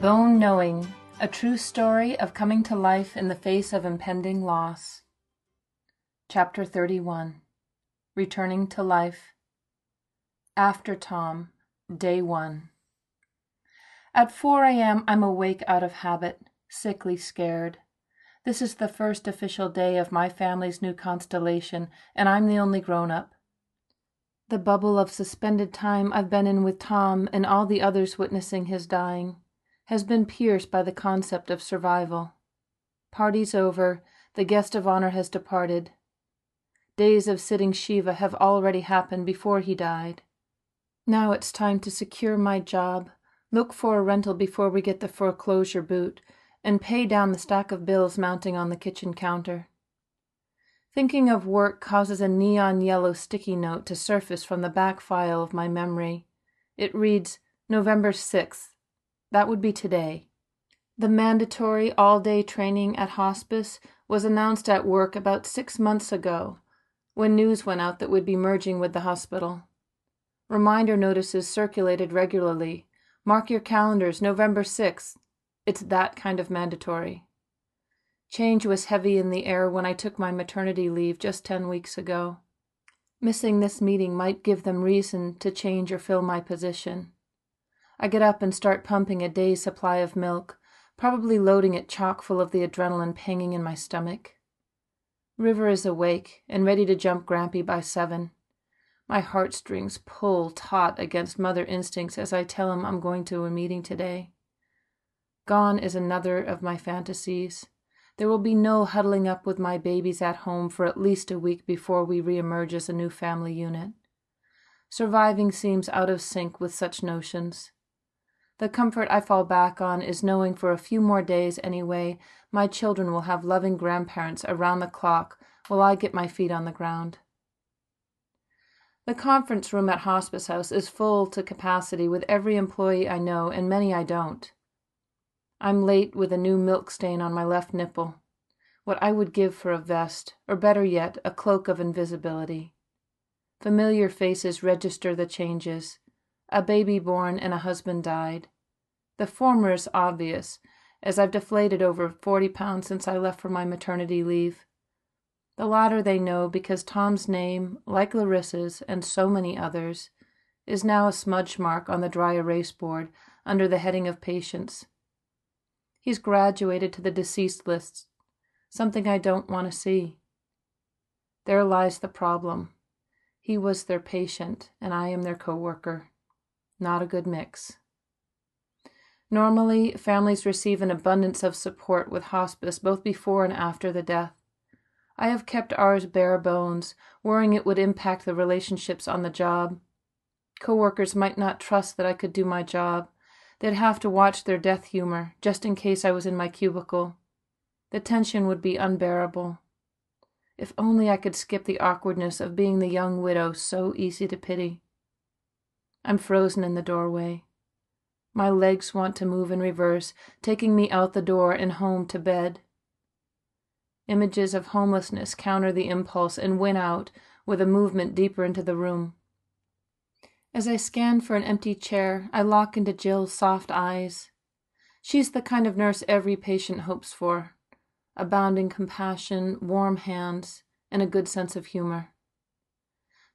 Bone Knowing A True Story of Coming to Life in the Face of Impending Loss. Chapter 31 Returning to Life. After Tom, Day 1. At 4 a.m., I'm awake out of habit, sickly scared. This is the first official day of my family's new constellation, and I'm the only grown up. The bubble of suspended time I've been in with Tom and all the others witnessing his dying has been pierced by the concept of survival. Party's over, the guest of honor has departed. Days of sitting Shiva have already happened before he died. Now it's time to secure my job, look for a rental before we get the foreclosure boot, and pay down the stack of bills mounting on the kitchen counter. Thinking of work causes a neon yellow sticky note to surface from the back file of my memory. It reads November 6th, that would be today. The mandatory all day training at hospice was announced at work about six months ago when news went out that we'd be merging with the hospital. Reminder notices circulated regularly. Mark your calendars, November 6th. It's that kind of mandatory. Change was heavy in the air when I took my maternity leave just 10 weeks ago. Missing this meeting might give them reason to change or fill my position. I get up and start pumping a day's supply of milk, probably loading it chock full of the adrenaline panging in my stomach. River is awake and ready to jump Grampy by seven. My heartstrings pull taut against mother instincts as I tell him I'm going to a meeting today. Gone is another of my fantasies. There will be no huddling up with my babies at home for at least a week before we reemerge as a new family unit. Surviving seems out of sync with such notions. The comfort I fall back on is knowing for a few more days anyway, my children will have loving grandparents around the clock while I get my feet on the ground. The conference room at Hospice House is full to capacity with every employee I know and many I don't. I'm late with a new milk stain on my left nipple. What I would give for a vest, or better yet, a cloak of invisibility. Familiar faces register the changes a baby born and a husband died. The former is obvious, as I've deflated over 40 pounds since I left for my maternity leave. The latter they know because Tom's name, like Larissa's and so many others, is now a smudge mark on the dry erase board under the heading of patients. He's graduated to the deceased lists, something I don't want to see. There lies the problem. He was their patient, and I am their co-worker. Not a good mix. Normally, families receive an abundance of support with hospice both before and after the death. I have kept ours bare bones, worrying it would impact the relationships on the job. Coworkers might not trust that I could do my job. They'd have to watch their death humor, just in case I was in my cubicle. The tension would be unbearable. If only I could skip the awkwardness of being the young widow so easy to pity. I'm frozen in the doorway. My legs want to move in reverse, taking me out the door and home to bed. Images of homelessness counter the impulse and win out with a movement deeper into the room. As I scan for an empty chair, I lock into Jill's soft eyes. She's the kind of nurse every patient hopes for abounding compassion, warm hands, and a good sense of humor.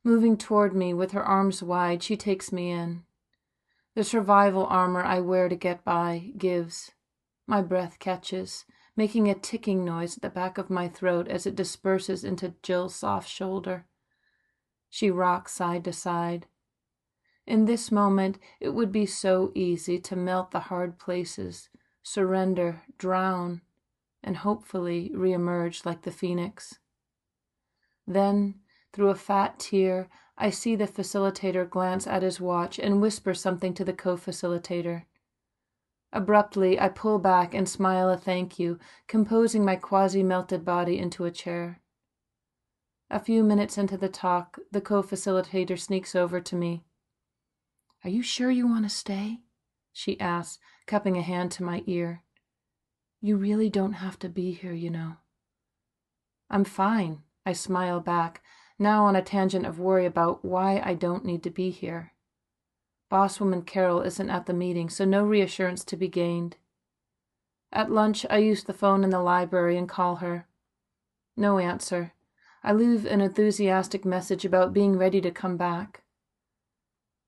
Moving toward me with her arms wide, she takes me in. The survival armor I wear to get by gives. My breath catches, making a ticking noise at the back of my throat as it disperses into Jill's soft shoulder. She rocks side to side. In this moment, it would be so easy to melt the hard places, surrender, drown, and hopefully reemerge like the phoenix. Then, through a fat tear, I see the facilitator glance at his watch and whisper something to the co facilitator. Abruptly, I pull back and smile a thank you, composing my quasi melted body into a chair. A few minutes into the talk, the co facilitator sneaks over to me. Are you sure you want to stay? she asks, cupping a hand to my ear. You really don't have to be here, you know. I'm fine, I smile back, now on a tangent of worry about why I don't need to be here. Bosswoman Carol isn't at the meeting, so no reassurance to be gained. At lunch, I use the phone in the library and call her. No answer. I leave an enthusiastic message about being ready to come back.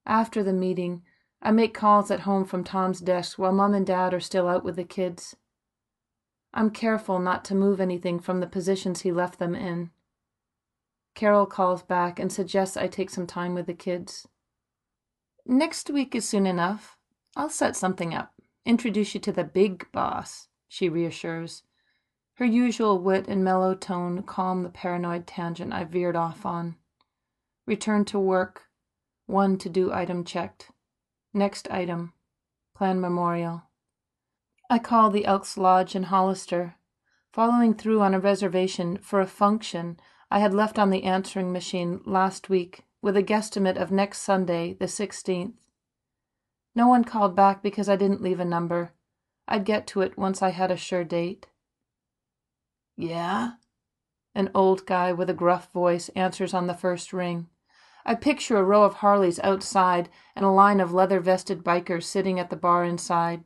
After the meeting, I make calls at home from Tom's desk while Mom and Dad are still out with the kids. I'm careful not to move anything from the positions he left them in. Carol calls back and suggests I take some time with the kids. Next week is soon enough. I'll set something up. Introduce you to the big boss, she reassures. Her usual wit and mellow tone calm the paranoid tangent I veered off on. Return to work. One to do item checked. Next item. Plan memorial. I call the Elks Lodge in Hollister, following through on a reservation for a function I had left on the answering machine last week with a guesstimate of next Sunday, the 16th. No one called back because I didn't leave a number. I'd get to it once I had a sure date. Yeah? An old guy with a gruff voice answers on the first ring. I picture a row of Harleys outside and a line of leather vested bikers sitting at the bar inside.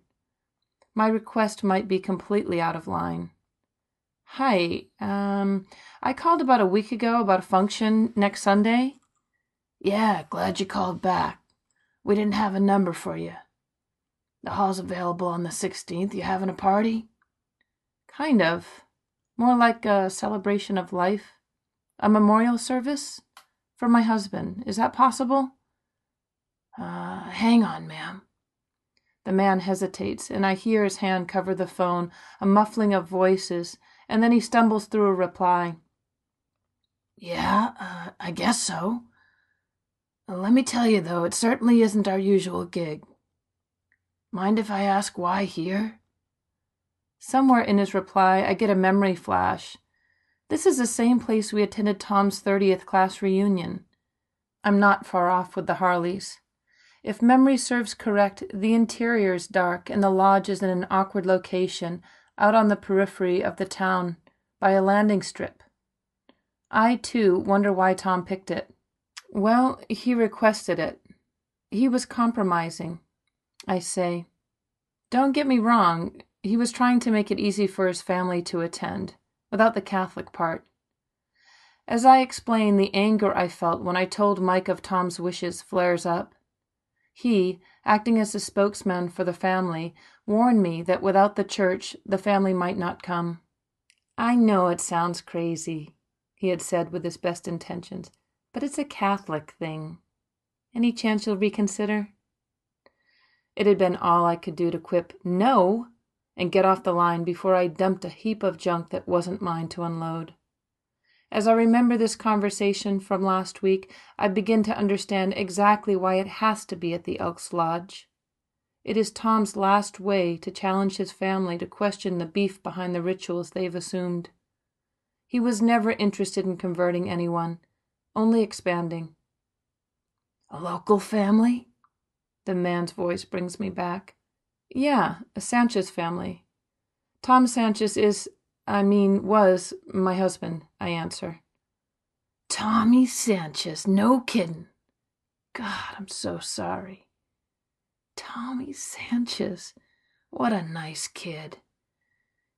My request might be completely out of line. Hi, um, I called about a week ago about a function next Sunday. Yeah, glad you called back. We didn't have a number for you. The hall's available on the 16th. You having a party? Kind of. More like a celebration of life. A memorial service? For my husband. Is that possible? Uh, hang on, ma'am. The man hesitates, and I hear his hand cover the phone, a muffling of voices, and then he stumbles through a reply. Yeah, uh, I guess so. Let me tell you, though, it certainly isn't our usual gig. Mind if I ask why here? Somewhere in his reply, I get a memory flash. This is the same place we attended Tom's 30th class reunion. I'm not far off with the Harleys. If memory serves correct, the interior is dark and the lodge is in an awkward location out on the periphery of the town by a landing strip. I, too, wonder why Tom picked it. Well, he requested it. He was compromising, I say. Don't get me wrong, he was trying to make it easy for his family to attend, without the Catholic part. As I explain, the anger I felt when I told Mike of Tom's wishes flares up. He, acting as a spokesman for the family, warned me that without the church, the family might not come. I know it sounds crazy, he had said with his best intentions, but it's a Catholic thing. Any chance you'll reconsider? It had been all I could do to quip no and get off the line before I dumped a heap of junk that wasn't mine to unload. As I remember this conversation from last week, I begin to understand exactly why it has to be at the Elks Lodge. It is Tom's last way to challenge his family to question the beef behind the rituals they've assumed. He was never interested in converting anyone, only expanding. A local family? The man's voice brings me back. Yeah, a Sanchez family. Tom Sanchez is, I mean, was my husband, I answer. Tommy Sanchez, no kidding. God, I'm so sorry. Tommy Sanchez, what a nice kid.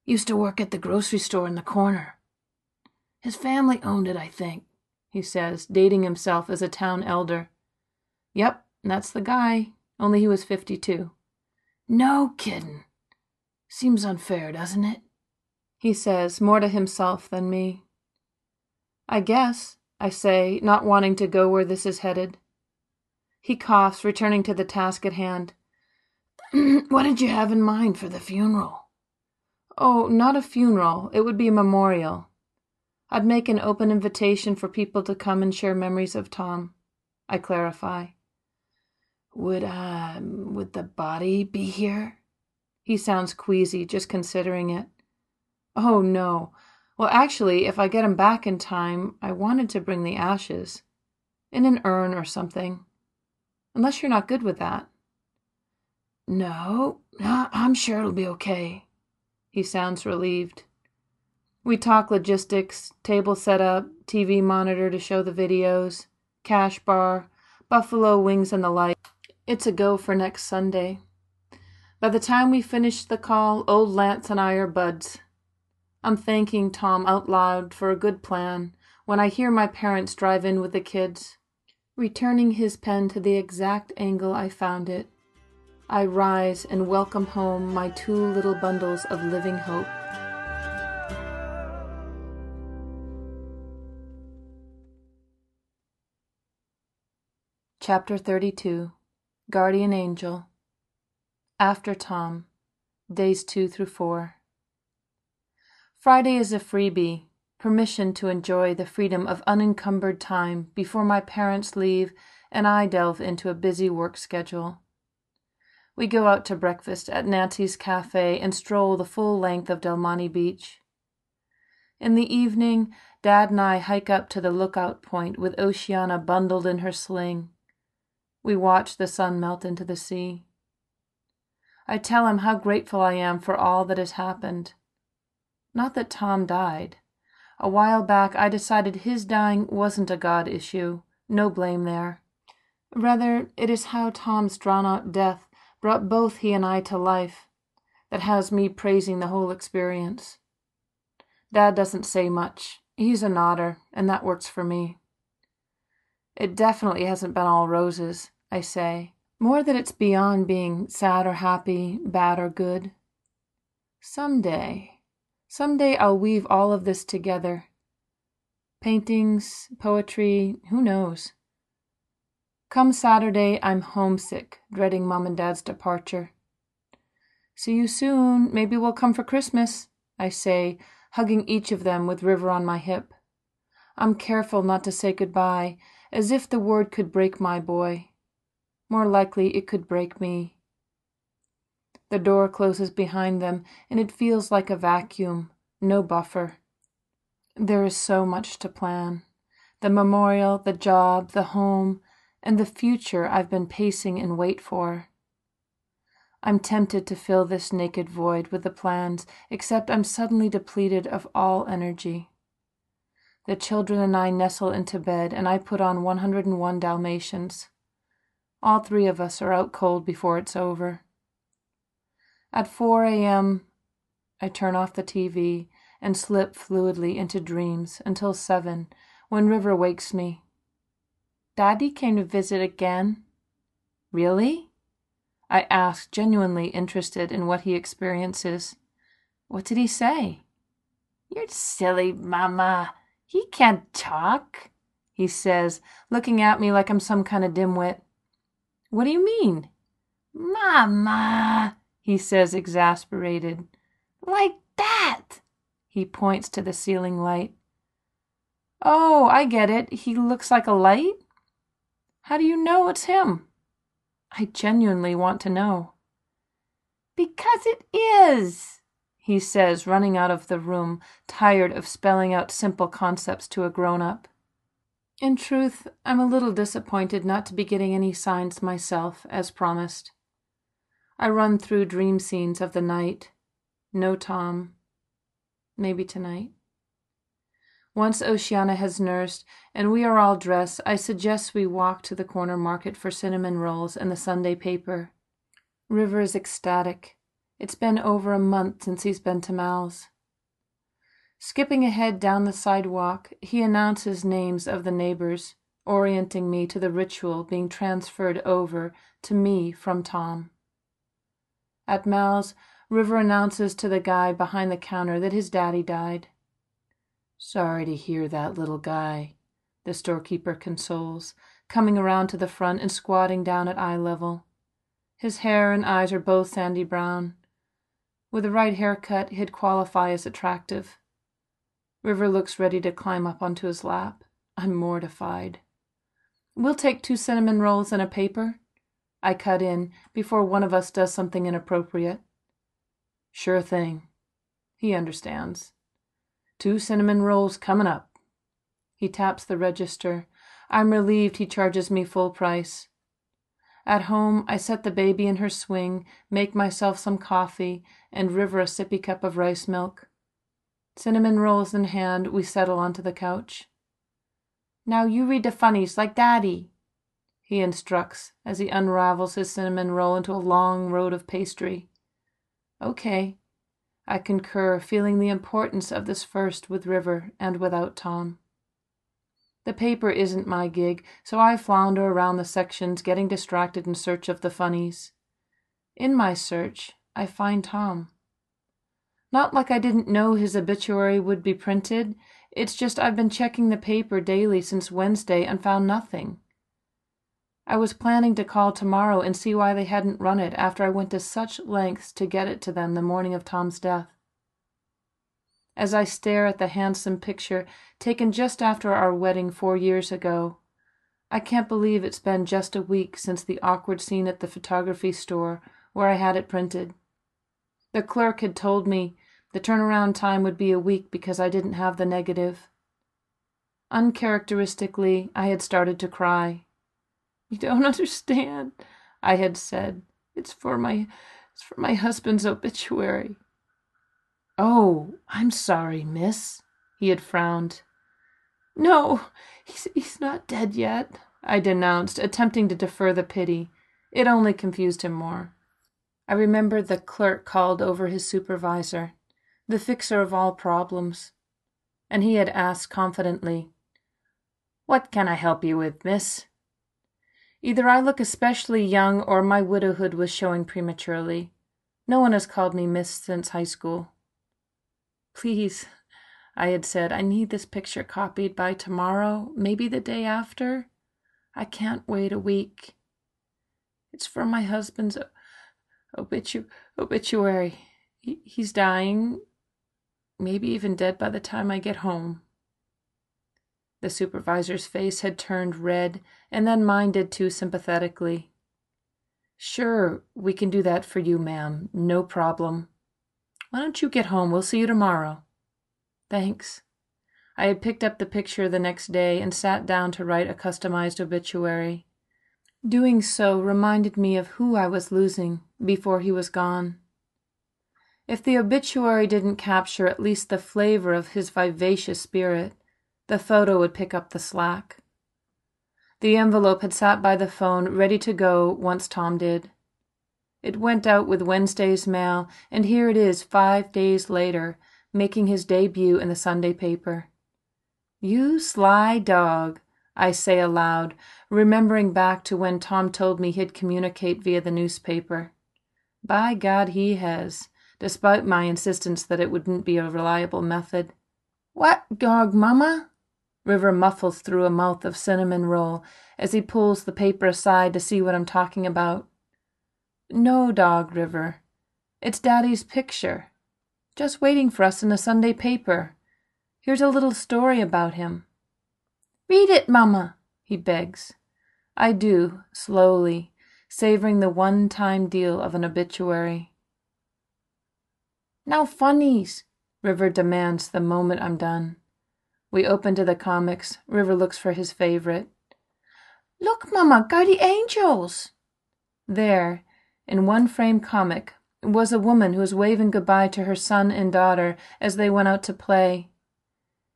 Used to work at the grocery store in the corner. His family owned it, I think, he says, dating himself as a town elder. Yep, that's the guy, only he was 52. No kidding. Seems unfair, doesn't it? He says, more to himself than me. I guess, I say, not wanting to go where this is headed. He coughs, returning to the task at hand. what did you have in mind for the funeral? Oh, not a funeral. It would be a memorial. I'd make an open invitation for people to come and share memories of Tom. I clarify. Would, uh, would the body be here? He sounds queasy, just considering it. Oh, no. Well, actually, if I get him back in time, I wanted to bring the ashes. In an urn or something. Unless you're not good with that. No, I'm sure it'll be okay. He sounds relieved. We talk logistics, table setup, TV monitor to show the videos, cash bar, buffalo wings and the like. It's a go for next Sunday. By the time we finish the call, old Lance and I are buds. I'm thanking Tom out loud for a good plan when I hear my parents drive in with the kids. Returning his pen to the exact angle I found it, I rise and welcome home my two little bundles of living hope. Chapter 32 Guardian Angel. After Tom. Days 2 through 4 Friday is a freebie, permission to enjoy the freedom of unencumbered time before my parents leave and I delve into a busy work schedule. We go out to breakfast at Nancy's Cafe and stroll the full length of Del Monte Beach. In the evening, Dad and I hike up to the lookout point with Oceana bundled in her sling. We watch the sun melt into the sea. I tell him how grateful I am for all that has happened. Not that Tom died. A while back I decided his dying wasn't a God issue, no blame there. Rather, it is how Tom's drawn out death brought both he and I to life that has me praising the whole experience. Dad doesn't say much. He's a nodder, and that works for me. It definitely hasn't been all roses, I say. More that it's beyond being sad or happy, bad or good. Some day, some day I'll weave all of this together. Paintings, poetry, who knows? Come Saturday, I'm homesick, dreading Mom and Dad's departure. See you soon. Maybe we'll come for Christmas, I say, hugging each of them with River on my hip. I'm careful not to say goodbye, as if the word could break my boy. More likely it could break me. The door closes behind them, and it feels like a vacuum, no buffer. There is so much to plan the memorial, the job, the home, and the future I've been pacing in wait for. I'm tempted to fill this naked void with the plans, except I'm suddenly depleted of all energy. The children and I nestle into bed, and I put on 101 Dalmatians. All three of us are out cold before it's over. At 4 a.m., I turn off the TV and slip fluidly into dreams until 7, when River wakes me. Daddy came to visit again. Really? I ask, genuinely interested in what he experiences. What did he say? You're silly, Mamma. He can't talk, he says, looking at me like I'm some kind of dimwit. What do you mean? Mamma, he says, exasperated. Like that. He points to the ceiling light. Oh, I get it. He looks like a light? How do you know it's him? I genuinely want to know. Because it is, he says, running out of the room, tired of spelling out simple concepts to a grown up. In truth, I'm a little disappointed not to be getting any signs myself, as promised. I run through dream scenes of the night. No Tom. Maybe tonight. Once Oceana has nursed and we are all dressed, I suggest we walk to the corner market for cinnamon rolls and the Sunday paper. River is ecstatic. It's been over a month since he's been to Mal's. Skipping ahead down the sidewalk, he announces names of the neighbors, orienting me to the ritual being transferred over to me from Tom. At Mal's, River announces to the guy behind the counter that his daddy died. Sorry to hear that, little guy, the storekeeper consoles, coming around to the front and squatting down at eye level. His hair and eyes are both sandy brown. With the right haircut, he'd qualify as attractive. River looks ready to climb up onto his lap. I'm mortified. We'll take two cinnamon rolls and a paper. I cut in before one of us does something inappropriate. Sure thing. He understands. Two cinnamon rolls coming up. He taps the register. I'm relieved he charges me full price. At home, I set the baby in her swing, make myself some coffee, and River a sippy cup of rice milk. Cinnamon rolls in hand, we settle onto the couch. Now you read the funnies like Daddy. He instructs as he unravels his cinnamon roll into a long road of pastry. Okay, I concur, feeling the importance of this first with River and without Tom. The paper isn't my gig, so I flounder around the sections, getting distracted in search of the funnies. In my search, I find Tom. Not like I didn't know his obituary would be printed, it's just I've been checking the paper daily since Wednesday and found nothing. I was planning to call tomorrow and see why they hadn't run it after I went to such lengths to get it to them the morning of Tom's death. As I stare at the handsome picture taken just after our wedding four years ago, I can't believe it's been just a week since the awkward scene at the photography store where I had it printed. The clerk had told me the turnaround time would be a week because I didn't have the negative. Uncharacteristically, I had started to cry. You don't understand, I had said. It's for my it's for my husband's obituary. Oh, I'm sorry, miss, he had frowned. No, he's he's not dead yet, I denounced, attempting to defer the pity. It only confused him more. I remembered the clerk called over his supervisor, the fixer of all problems, and he had asked confidently, What can I help you with, miss? Either I look especially young or my widowhood was showing prematurely. No one has called me miss since high school. Please, I had said, I need this picture copied by tomorrow, maybe the day after. I can't wait a week. It's for my husband's obitu- obituary. He, he's dying, maybe even dead by the time I get home. The supervisor's face had turned red, and then mine did too sympathetically. Sure, we can do that for you, ma'am. No problem. Why don't you get home? We'll see you tomorrow. Thanks. I had picked up the picture the next day and sat down to write a customized obituary. Doing so reminded me of who I was losing before he was gone. If the obituary didn't capture at least the flavor of his vivacious spirit, the photo would pick up the slack. The envelope had sat by the phone, ready to go once Tom did. It went out with Wednesday's mail, and here it is five days later, making his debut in the Sunday paper. You sly dog, I say aloud, remembering back to when Tom told me he'd communicate via the newspaper. By God, he has, despite my insistence that it wouldn't be a reliable method. What dog, mamma? River muffles through a mouth of cinnamon roll as he pulls the paper aside to see what I'm talking about. No dog, River. It's Daddy's picture. Just waiting for us in the Sunday paper. Here's a little story about him. Read it, Mamma, he begs. I do, slowly, savoring the one time deal of an obituary. Now, funnies, River demands the moment I'm done. We open to the comics. River looks for his favorite. Look, Mamma, Guardy Angels! There, in one frame comic, was a woman who was waving goodbye to her son and daughter as they went out to play.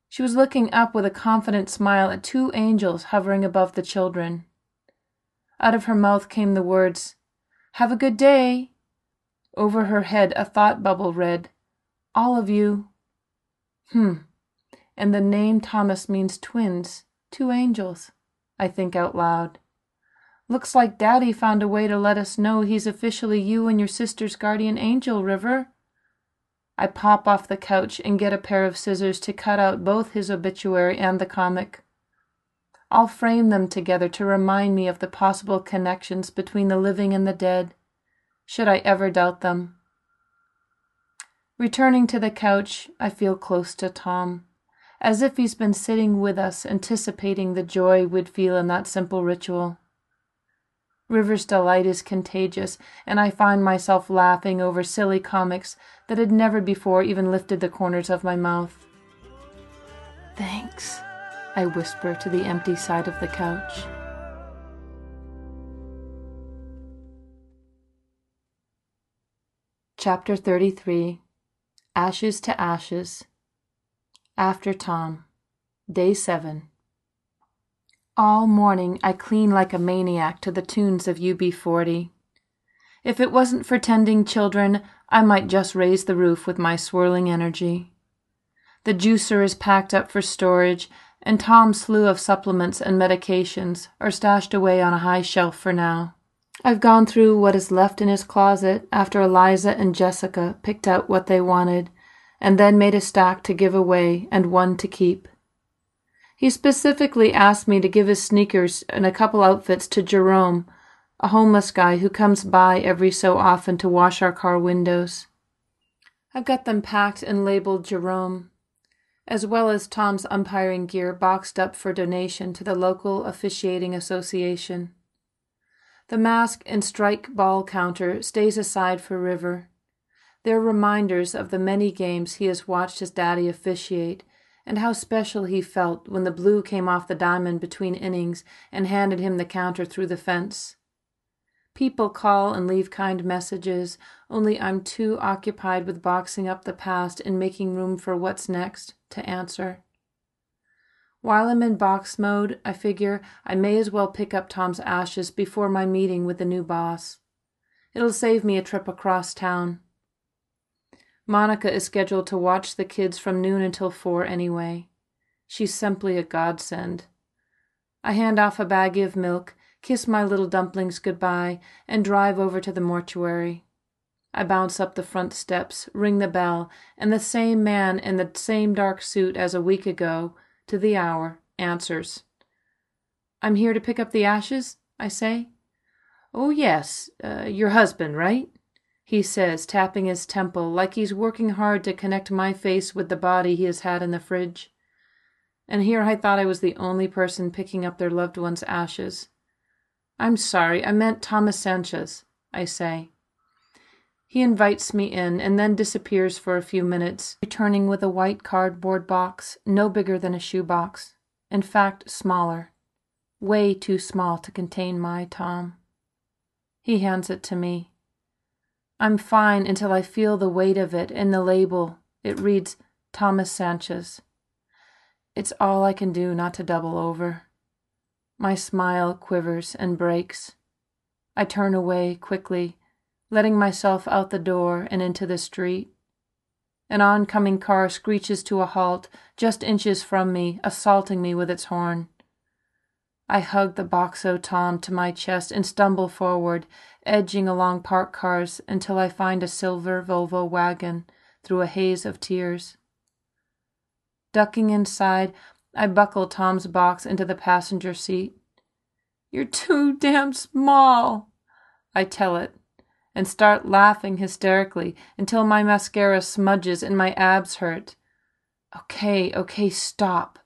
She was looking up with a confident smile at two angels hovering above the children. Out of her mouth came the words, Have a good day. Over her head, a thought bubble read, All of you. Hmm. And the name Thomas means twins, two angels. I think out loud. Looks like Daddy found a way to let us know he's officially you and your sister's guardian angel, River. I pop off the couch and get a pair of scissors to cut out both his obituary and the comic. I'll frame them together to remind me of the possible connections between the living and the dead, should I ever doubt them. Returning to the couch, I feel close to Tom, as if he's been sitting with us, anticipating the joy we'd feel in that simple ritual. River's delight is contagious, and I find myself laughing over silly comics that had never before even lifted the corners of my mouth. Thanks, I whisper to the empty side of the couch. Chapter 33 Ashes to Ashes After Tom Day 7 All morning I clean like a maniac to the tunes of UB40. If it wasn't for tending children, I might just raise the roof with my swirling energy. The juicer is packed up for storage, and Tom's slew of supplements and medications are stashed away on a high shelf for now. I've gone through what is left in his closet after Eliza and Jessica picked out what they wanted, and then made a stack to give away and one to keep. He specifically asked me to give his sneakers and a couple outfits to Jerome, a homeless guy who comes by every so often to wash our car windows. I've got them packed and labeled Jerome, as well as Tom's umpiring gear boxed up for donation to the local officiating association. The mask and strike ball counter stays aside for River. They're reminders of the many games he has watched his daddy officiate and how special he felt when the blue came off the diamond between innings and handed him the counter through the fence. People call and leave kind messages, only I'm too occupied with boxing up the past and making room for what's next to answer. While I'm in box mode, I figure I may as well pick up Tom's ashes before my meeting with the new boss. It'll save me a trip across town. Monica is scheduled to watch the kids from noon until four anyway. She's simply a godsend. I hand off a baggie of milk, kiss my little dumplings goodbye, and drive over to the mortuary. I bounce up the front steps, ring the bell, and the same man in the same dark suit as a week ago, to the hour, answers. I'm here to pick up the ashes, I say. Oh, yes, uh, your husband, right? He says, tapping his temple like he's working hard to connect my face with the body he has had in the fridge. And here I thought I was the only person picking up their loved one's ashes. I'm sorry, I meant Thomas Sanchez, I say. He invites me in and then disappears for a few minutes, returning with a white cardboard box no bigger than a shoebox. In fact, smaller. Way too small to contain my Tom. He hands it to me. I'm fine until I feel the weight of it in the label. It reads Thomas Sanchez. It's all I can do not to double over. My smile quivers and breaks. I turn away quickly, letting myself out the door and into the street. An oncoming car screeches to a halt just inches from me, assaulting me with its horn. I hug the Boxo Tom to my chest and stumble forward, edging along parked cars until I find a silver Volvo wagon through a haze of tears. Ducking inside, I buckle Tom's box into the passenger seat. You're too damn small, I tell it, and start laughing hysterically until my mascara smudges and my abs hurt. Okay, okay, stop.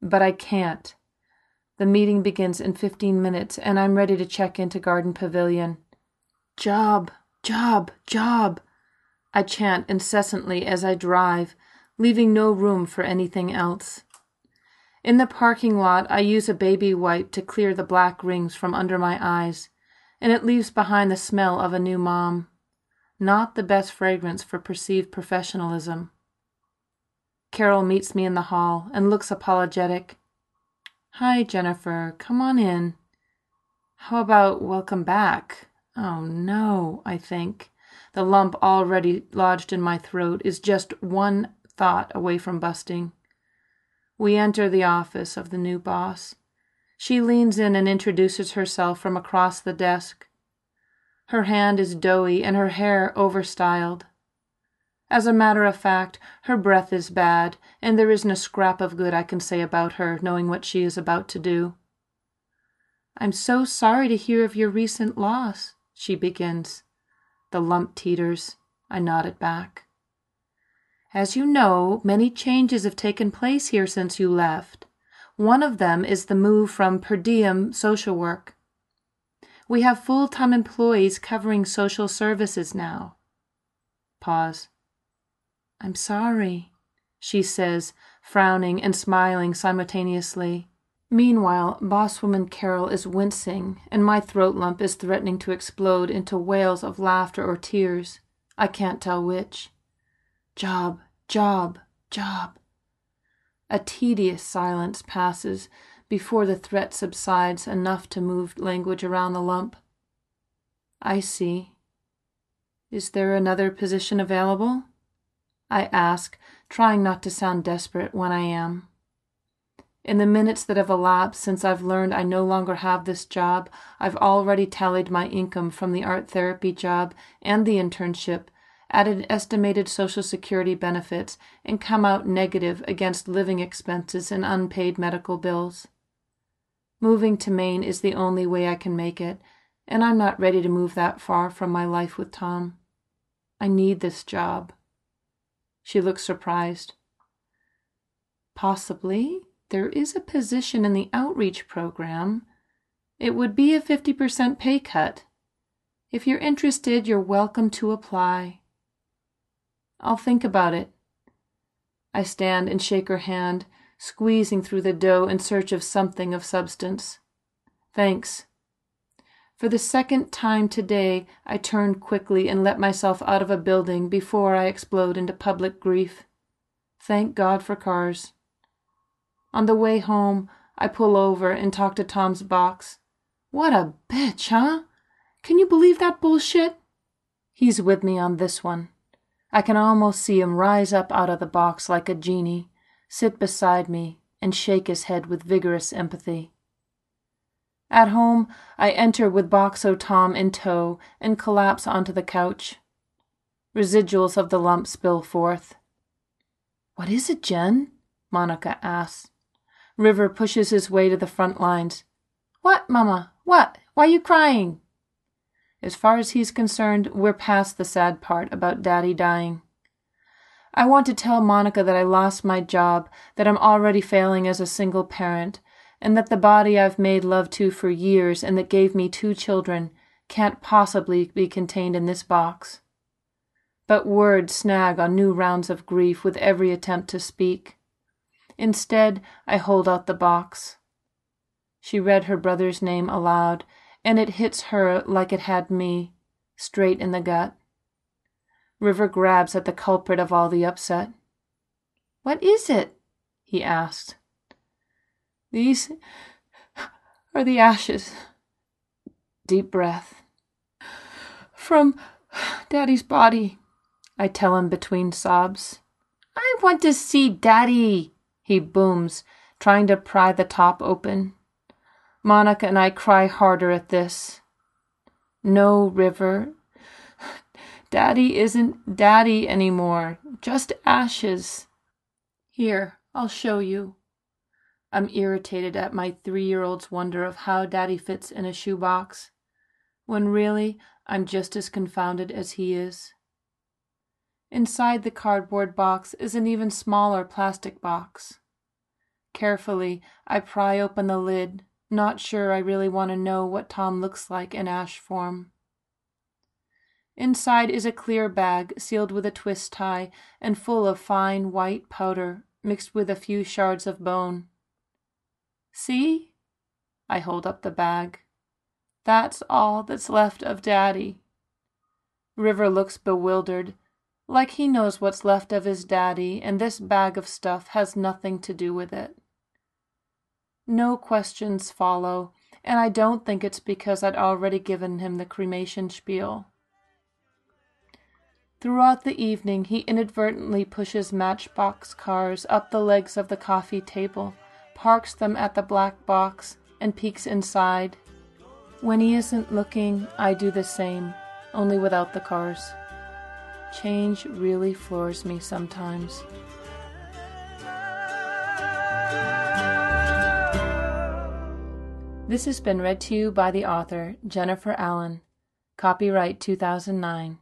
But I can't. The meeting begins in 15 minutes, and I'm ready to check into Garden Pavilion. Job, job, job, I chant incessantly as I drive, leaving no room for anything else. In the parking lot, I use a baby wipe to clear the black rings from under my eyes, and it leaves behind the smell of a new mom. Not the best fragrance for perceived professionalism. Carol meets me in the hall and looks apologetic. Hi, Jennifer. Come on in. How about welcome back? Oh no, I think. The lump already lodged in my throat is just one thought away from busting. We enter the office of the new boss. She leans in and introduces herself from across the desk. Her hand is doughy and her hair overstyled. As a matter of fact, her breath is bad, and there isn't a scrap of good I can say about her, knowing what she is about to do. I'm so sorry to hear of your recent loss, she begins. The lump teeters. I nodded back. As you know, many changes have taken place here since you left. One of them is the move from per diem social work. We have full time employees covering social services now. Pause. I'm sorry, she says, frowning and smiling simultaneously. Meanwhile, bosswoman Carol is wincing, and my throat lump is threatening to explode into wails of laughter or tears. I can't tell which. Job, job, job. A tedious silence passes, before the threat subsides enough to move language around the lump. I see. Is there another position available? I ask, trying not to sound desperate when I am. In the minutes that have elapsed since I've learned I no longer have this job, I've already tallied my income from the art therapy job and the internship, added estimated Social Security benefits, and come out negative against living expenses and unpaid medical bills. Moving to Maine is the only way I can make it, and I'm not ready to move that far from my life with Tom. I need this job. She looks surprised. Possibly there is a position in the outreach program. It would be a 50% pay cut. If you're interested, you're welcome to apply. I'll think about it. I stand and shake her hand, squeezing through the dough in search of something of substance. Thanks. For the second time today, I turn quickly and let myself out of a building before I explode into public grief. Thank God for cars. On the way home, I pull over and talk to Tom's box. What a bitch, huh? Can you believe that bullshit? He's with me on this one. I can almost see him rise up out of the box like a genie, sit beside me, and shake his head with vigorous empathy. At home, I enter with Boxo Tom in tow and collapse onto the couch. Residuals of the lump spill forth. What is it, Jen? Monica asks. River pushes his way to the front lines. What, Mamma? What? Why are you crying? As far as he's concerned, we're past the sad part about Daddy dying. I want to tell Monica that I lost my job, that I'm already failing as a single parent, and that the body I've made love to for years and that gave me two children can't possibly be contained in this box. But words snag on new rounds of grief with every attempt to speak. Instead, I hold out the box. She read her brother's name aloud, and it hits her like it had me, straight in the gut. River grabs at the culprit of all the upset. What is it? he asked. These are the ashes. Deep breath. From Daddy's body, I tell him between sobs. I want to see Daddy, he booms, trying to pry the top open. Monica and I cry harder at this. No, River. Daddy isn't Daddy anymore, just ashes. Here, I'll show you. I'm irritated at my three year old's wonder of how Daddy fits in a shoebox, when really I'm just as confounded as he is. Inside the cardboard box is an even smaller plastic box. Carefully, I pry open the lid, not sure I really want to know what Tom looks like in ash form. Inside is a clear bag sealed with a twist tie and full of fine white powder mixed with a few shards of bone. See? I hold up the bag. That's all that's left of Daddy. River looks bewildered like he knows what's left of his daddy, and this bag of stuff has nothing to do with it. No questions follow, and I don't think it's because I'd already given him the cremation spiel. Throughout the evening, he inadvertently pushes matchbox cars up the legs of the coffee table, parks them at the black box, and peeks inside. When he isn't looking, I do the same, only without the cars. Change really floors me sometimes. This has been read to you by the author, Jennifer Allen. Copyright 2009.